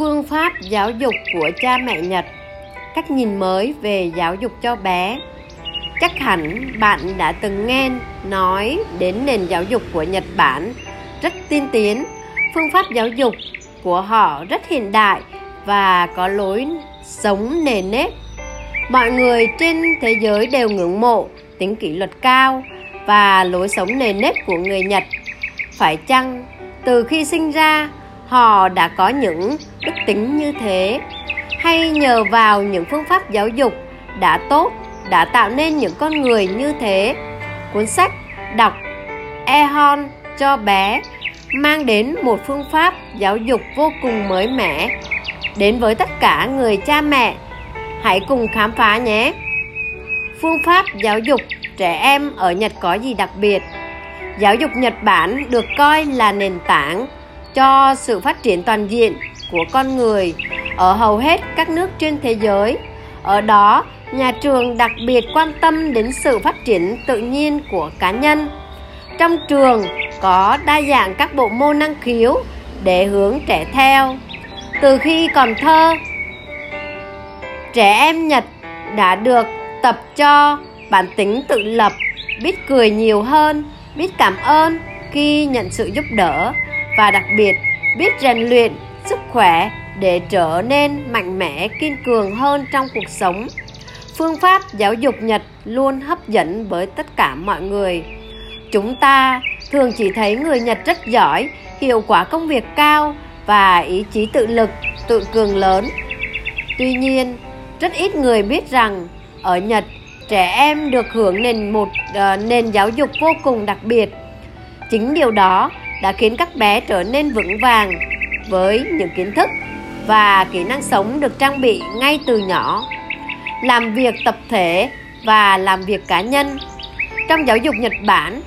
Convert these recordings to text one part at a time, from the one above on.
phương pháp giáo dục của cha mẹ Nhật, cách nhìn mới về giáo dục cho bé. Chắc hẳn bạn đã từng nghe nói đến nền giáo dục của Nhật Bản rất tiên tiến. Phương pháp giáo dục của họ rất hiện đại và có lối sống nề nếp. Mọi người trên thế giới đều ngưỡng mộ tính kỷ luật cao và lối sống nề nếp của người Nhật. Phải chăng từ khi sinh ra họ đã có những đức tính như thế. Hay nhờ vào những phương pháp giáo dục đã tốt, đã tạo nên những con người như thế. Cuốn sách đọc ehon cho bé mang đến một phương pháp giáo dục vô cùng mới mẻ. Đến với tất cả người cha mẹ, hãy cùng khám phá nhé. Phương pháp giáo dục trẻ em ở nhật có gì đặc biệt? Giáo dục nhật bản được coi là nền tảng cho sự phát triển toàn diện của con người ở hầu hết các nước trên thế giới. Ở đó, nhà trường đặc biệt quan tâm đến sự phát triển tự nhiên của cá nhân. Trong trường có đa dạng các bộ môn năng khiếu để hướng trẻ theo. Từ khi còn thơ, trẻ em nhật đã được tập cho bản tính tự lập, biết cười nhiều hơn, biết cảm ơn khi nhận sự giúp đỡ và đặc biệt biết rèn luyện sức khỏe để trở nên mạnh mẽ kiên cường hơn trong cuộc sống. Phương pháp giáo dục nhật luôn hấp dẫn với tất cả mọi người. Chúng ta thường chỉ thấy người nhật rất giỏi hiệu quả công việc cao và ý chí tự lực tự cường lớn. Tuy nhiên rất ít người biết rằng ở nhật trẻ em được hưởng nền một uh, nền giáo dục vô cùng đặc biệt. Chính điều đó đã khiến các bé trở nên vững vàng với những kiến thức và kỹ năng sống được trang bị ngay từ nhỏ. Làm việc tập thể và làm việc cá nhân. Trong giáo dục nhật bản,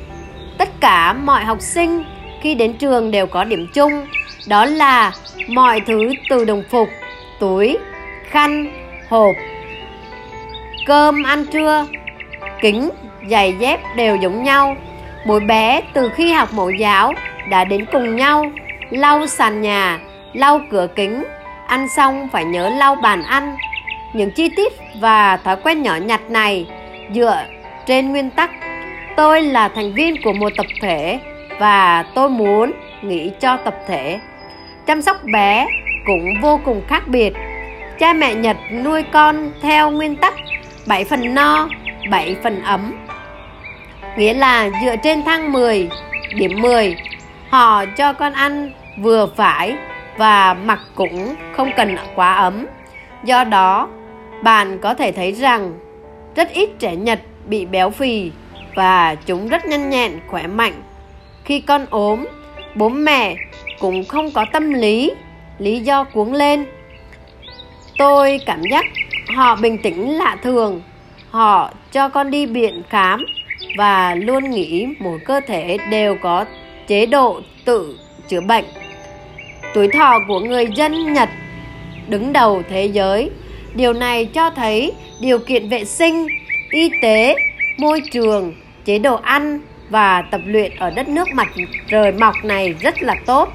tất cả mọi học sinh khi đến trường đều có điểm chung, đó là mọi thứ từ đồng phục, túi, khăn, hộp, cơm, ăn trưa, kính, giày dép đều giống nhau. Mỗi bé từ khi học mẫu giáo đã đến cùng nhau. Lau sàn nhà, lau cửa kính, ăn xong phải nhớ lau bàn ăn. Những chi tiết và thói quen nhỏ nhặt này dựa trên nguyên tắc, tôi là thành viên của một tập thể và tôi muốn nghĩ cho tập thể. Chăm sóc bé cũng vô cùng khác biệt. Cha mẹ nhật nuôi con theo nguyên tắc 7 phần no 7 phần ấm. Nghĩa là dựa trên thang 10 điểm 10 họ cho con ăn vừa phải và mặc cũng không cần quá ấm. Do đó, bạn có thể thấy rằng rất ít trẻ nhật bị béo phì và chúng rất nhanh nhẹn, khỏe mạnh. Khi con ốm, bố mẹ cũng không có tâm lý lý do cuống lên. Tôi cảm giác họ bình tĩnh lạ thường. Họ cho con đi viện khám và luôn nghĩ mỗi cơ thể đều có chế độ tự chữa bệnh. Tuổi thọ của người dân nhật đứng đầu thế giới, điều này cho thấy điều kiện vệ sinh, y tế, môi trường, chế độ ăn và tập luyện ở đất nước mặt trời mọc này rất là tốt.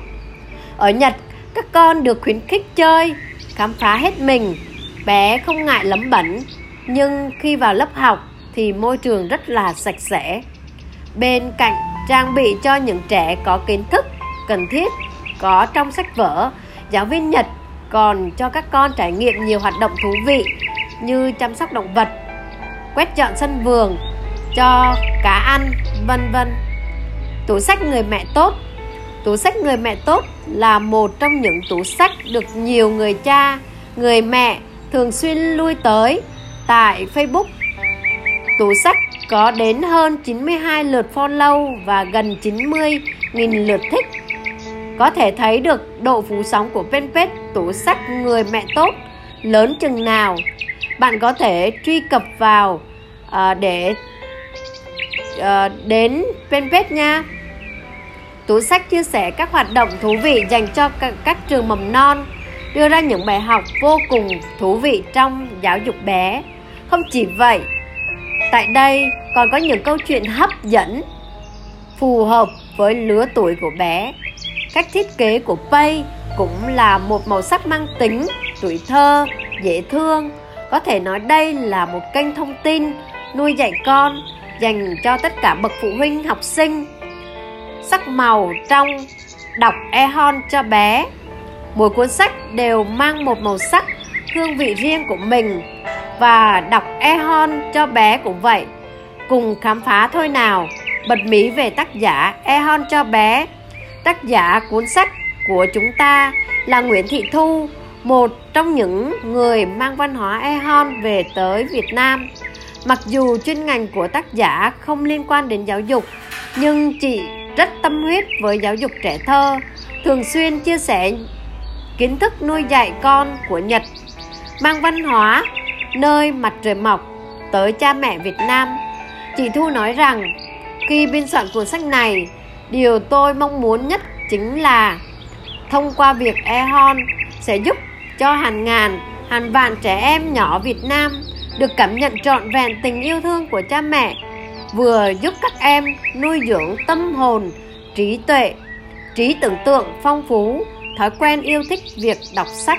Ở nhật, các con được khuyến khích chơi, khám phá hết mình, bé không ngại lấm bẩn nhưng khi vào lớp học thì môi trường rất là sạch sẽ. Bên cạnh trang bị cho những trẻ có kiến thức, cần thiết, có trong sách vở. Giáo viên nhật còn cho các con trải nghiệm nhiều hoạt động thú vị như chăm sóc động vật, quét dọn sân vườn, cho cá ăn, vân vân. Tủ sách người mẹ tốt. Tủ sách người mẹ tốt là một trong những tủ sách được nhiều người cha, người mẹ thường xuyên lui tới tại Facebook. Tủ sách có đến hơn 92 lượt follow và gần 90.000 lượt thích. Có thể thấy được độ phủ sóng của fanpage tủ sách người mẹ tốt lớn chừng nào. Bạn có thể truy cập vào uh, để uh, đến fanpage nha. Tủ sách chia sẻ các hoạt động thú vị dành cho các, các trường mầm non, đưa ra những bài học vô cùng thú vị trong giáo dục bé. Không chỉ vậy, tại đây còn có những câu chuyện hấp dẫn, phù hợp với lứa tuổi của bé. Cách thiết kế của Pay cũng là một màu sắc mang tính tuổi thơ, dễ thương. Có thể nói đây là một kênh thông tin nuôi dạy con dành cho tất cả bậc phụ huynh học sinh. Sắc màu trong đọc e-hon cho bé. Mỗi cuốn sách đều mang một màu sắc, hương vị riêng của mình và đọc Ehon cho bé cũng vậy. Cùng khám phá thôi nào. Bật mí về tác giả Ehon cho bé. Tác giả cuốn sách của chúng ta là Nguyễn Thị Thu, một trong những người mang văn hóa Ehon về tới Việt Nam. Mặc dù chuyên ngành của tác giả không liên quan đến giáo dục, nhưng chị rất tâm huyết với giáo dục trẻ thơ, thường xuyên chia sẻ kiến thức nuôi dạy con của Nhật, mang văn hóa nơi mặt trời mọc tới cha mẹ Việt Nam. Chị Thu nói rằng, khi biên soạn cuốn sách này, điều tôi mong muốn nhất chính là thông qua việc e-hon sẽ giúp cho hàng ngàn, hàng vạn trẻ em nhỏ Việt Nam được cảm nhận trọn vẹn tình yêu thương của cha mẹ, vừa giúp các em nuôi dưỡng tâm hồn, trí tuệ, trí tưởng tượng phong phú, thói quen yêu thích việc đọc sách.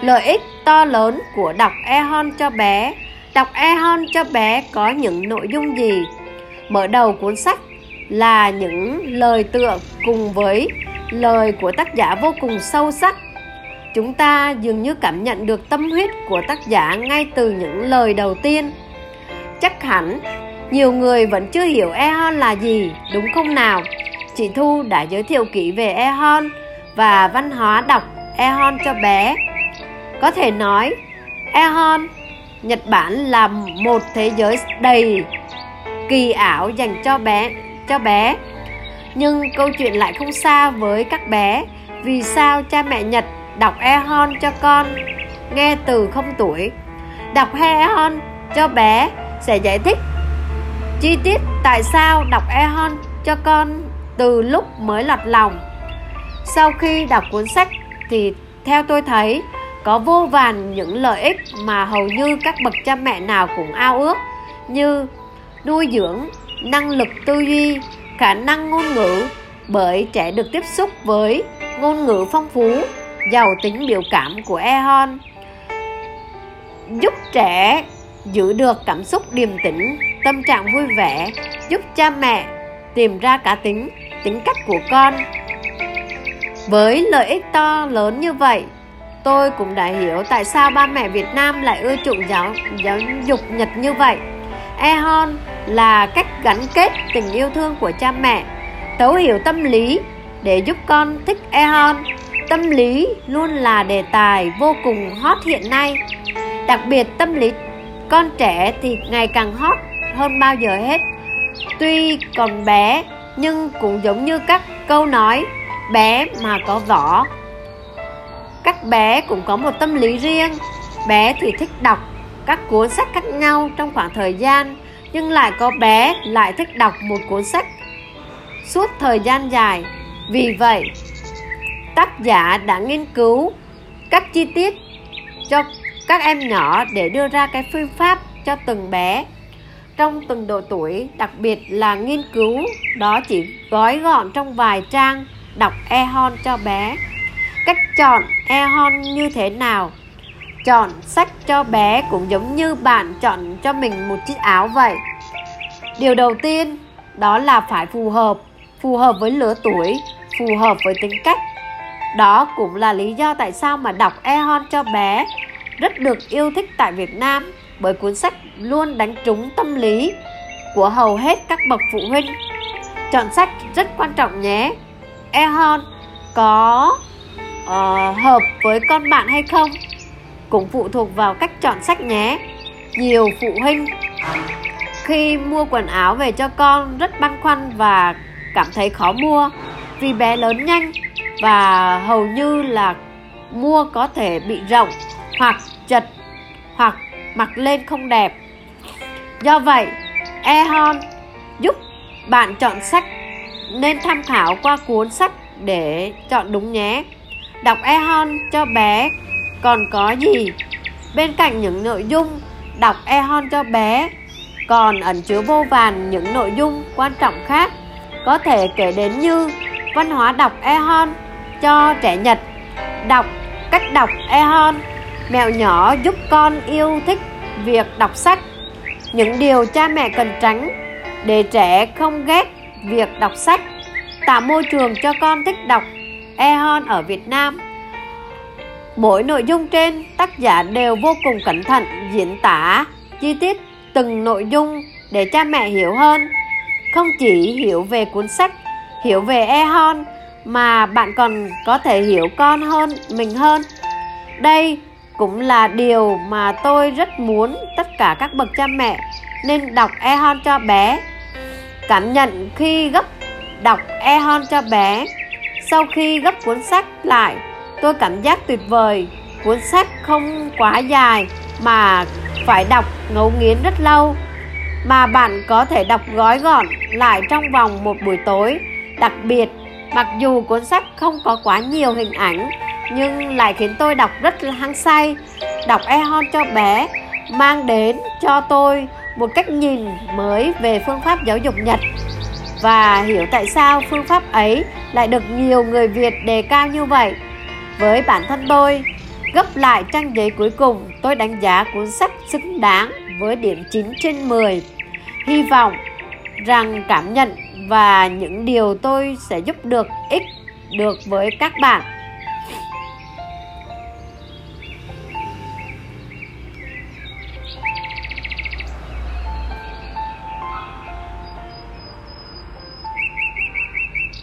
Lợi ích to lớn của đọc e-hon cho bé. Đọc e-hon cho bé có những nội dung gì? Mở đầu cuốn sách là những lời tựa cùng với lời của tác giả vô cùng sâu sắc. Chúng ta dường như cảm nhận được tâm huyết của tác giả ngay từ những lời đầu tiên. Chắc hẳn nhiều người vẫn chưa hiểu e-hon là gì, đúng không nào? Chị thu đã giới thiệu kỹ về e-hon và văn hóa đọc e-hon cho bé có thể nói e-hon nhật bản là một thế giới đầy kỳ ảo dành cho bé cho bé. Nhưng câu chuyện lại không xa với các bé. Vì sao cha mẹ nhật đọc e-hon cho con nghe từ không tuổi? Đọc e-hon cho bé sẽ giải thích chi tiết tại sao đọc e-hon cho con từ lúc mới lọt lòng. Sau khi đọc cuốn sách thì, theo tôi thấy có vô vàn những lợi ích mà hầu như các bậc cha mẹ nào cũng ao ước, như nuôi dưỡng, năng lực tư duy, khả năng ngôn ngữ, bởi trẻ được tiếp xúc với ngôn ngữ phong phú, giàu tính biểu cảm của Ehon giúp trẻ giữ được cảm xúc điềm tĩnh, tâm trạng vui vẻ, giúp cha mẹ tìm ra cá tính tính cách của con. Với lợi ích to lớn như vậy tôi cũng đã hiểu tại sao ba mẹ Việt Nam lại ưa chuộng giáo giáo dục Nhật như vậy. Ehon là cách gắn kết tình yêu thương của cha mẹ, thấu hiểu tâm lý để giúp con thích Ehon. Tâm lý luôn là đề tài vô cùng hot hiện nay. Đặc biệt tâm lý con trẻ thì ngày càng hot hơn bao giờ hết. Tuy còn bé, nhưng cũng giống như các câu nói, bé mà có vỏ các bé cũng có một tâm lý riêng. Bé thì thích đọc, các cuốn sách khác nhau trong khoảng thời gian, nhưng lại có bé lại thích đọc một cuốn sách suốt thời gian dài. Vì vậy, tác giả đã nghiên cứu các chi tiết cho các em nhỏ để đưa ra cái phương pháp cho từng bé. Trong từng độ tuổi, đặc biệt là nghiên cứu, đó chỉ gói gọn trong vài trang đọc e-hon cho bé cách chọn e-hon như thế nào chọn sách cho bé cũng giống như bạn chọn cho mình một chiếc áo vậy điều đầu tiên, đó là phải phù hợp phù hợp với lứa tuổi, phù hợp với tính cách đó cũng là lý do tại sao mà đọc e-hon cho bé rất được yêu thích tại Việt Nam bởi cuốn sách luôn đánh trúng tâm lý của hầu hết các bậc phụ huynh. Chọn sách rất quan trọng nhé. E-hon có uh, hợp với con bạn hay không? Cũng phụ thuộc vào cách chọn sách nhé. Nhiều phụ huynh khi mua quần áo về cho con rất băn khoăn và cảm thấy khó mua. Vì bé lớn nhanh và hầu như là mua có thể bị rộng hoặc chật hoặc mặc lên không đẹp. Do vậy ehon giúp bạn chọn sách nên tham khảo qua cuốn sách để chọn đúng nhé đọc ehon cho bé. Còn có gì? Bên cạnh những nội dung, đọc ehon cho bé. Còn ẩn chứa vô vàn những nội dung quan trọng khác. Có thể kể đến như văn hóa đọc ehon cho trẻ Nhật. Đọc cách đọc Ehon mẹo nhỏ giúp con yêu thích việc đọc sách. Những điều cha mẹ cần tránh để trẻ không ghét việc đọc sách. Tạo môi trường cho con thích đọc Ehon ở Việt Nam. Mỗi nội dung trên, tác giả đều vô cùng cẩn thận, diễn tả chi tiết từng nội dung để cha mẹ hiểu hơn. Không chỉ hiểu về cuốn sách, hiểu về Ehon mà bạn còn có thể hiểu con hơn, mình hơn. Đây cũng là điều mà tôi rất muốn tất cả các bậc cha mẹ nên đọc Ehon cho bé. Cảm nhận khi gấp đọc Ehon cho bé sau khi gấp cuốn sách lại, tôi cảm giác tuyệt vời. Cuốn sách không quá dài mà phải đọc ngấu nghiến rất lâu, mà bạn có thể đọc gói gọn lại trong vòng một buổi tối. Đặc biệt, mặc dù cuốn sách không có quá nhiều hình ảnh, nhưng lại khiến tôi đọc rất là hăng say. Đọc Ehon cho bé, mang đến cho tôi một cách nhìn mới về phương pháp giáo dục Nhật và hiểu tại sao phương pháp ấy lại được nhiều người Việt đề cao như vậy. Với bản thân tôi, gấp lại trang giấy cuối cùng, tôi đánh giá cuốn sách xứng đáng với điểm 9 trên 10. Hy vọng rằng cảm nhận và những điều tôi sẽ giúp được ích được với các bạn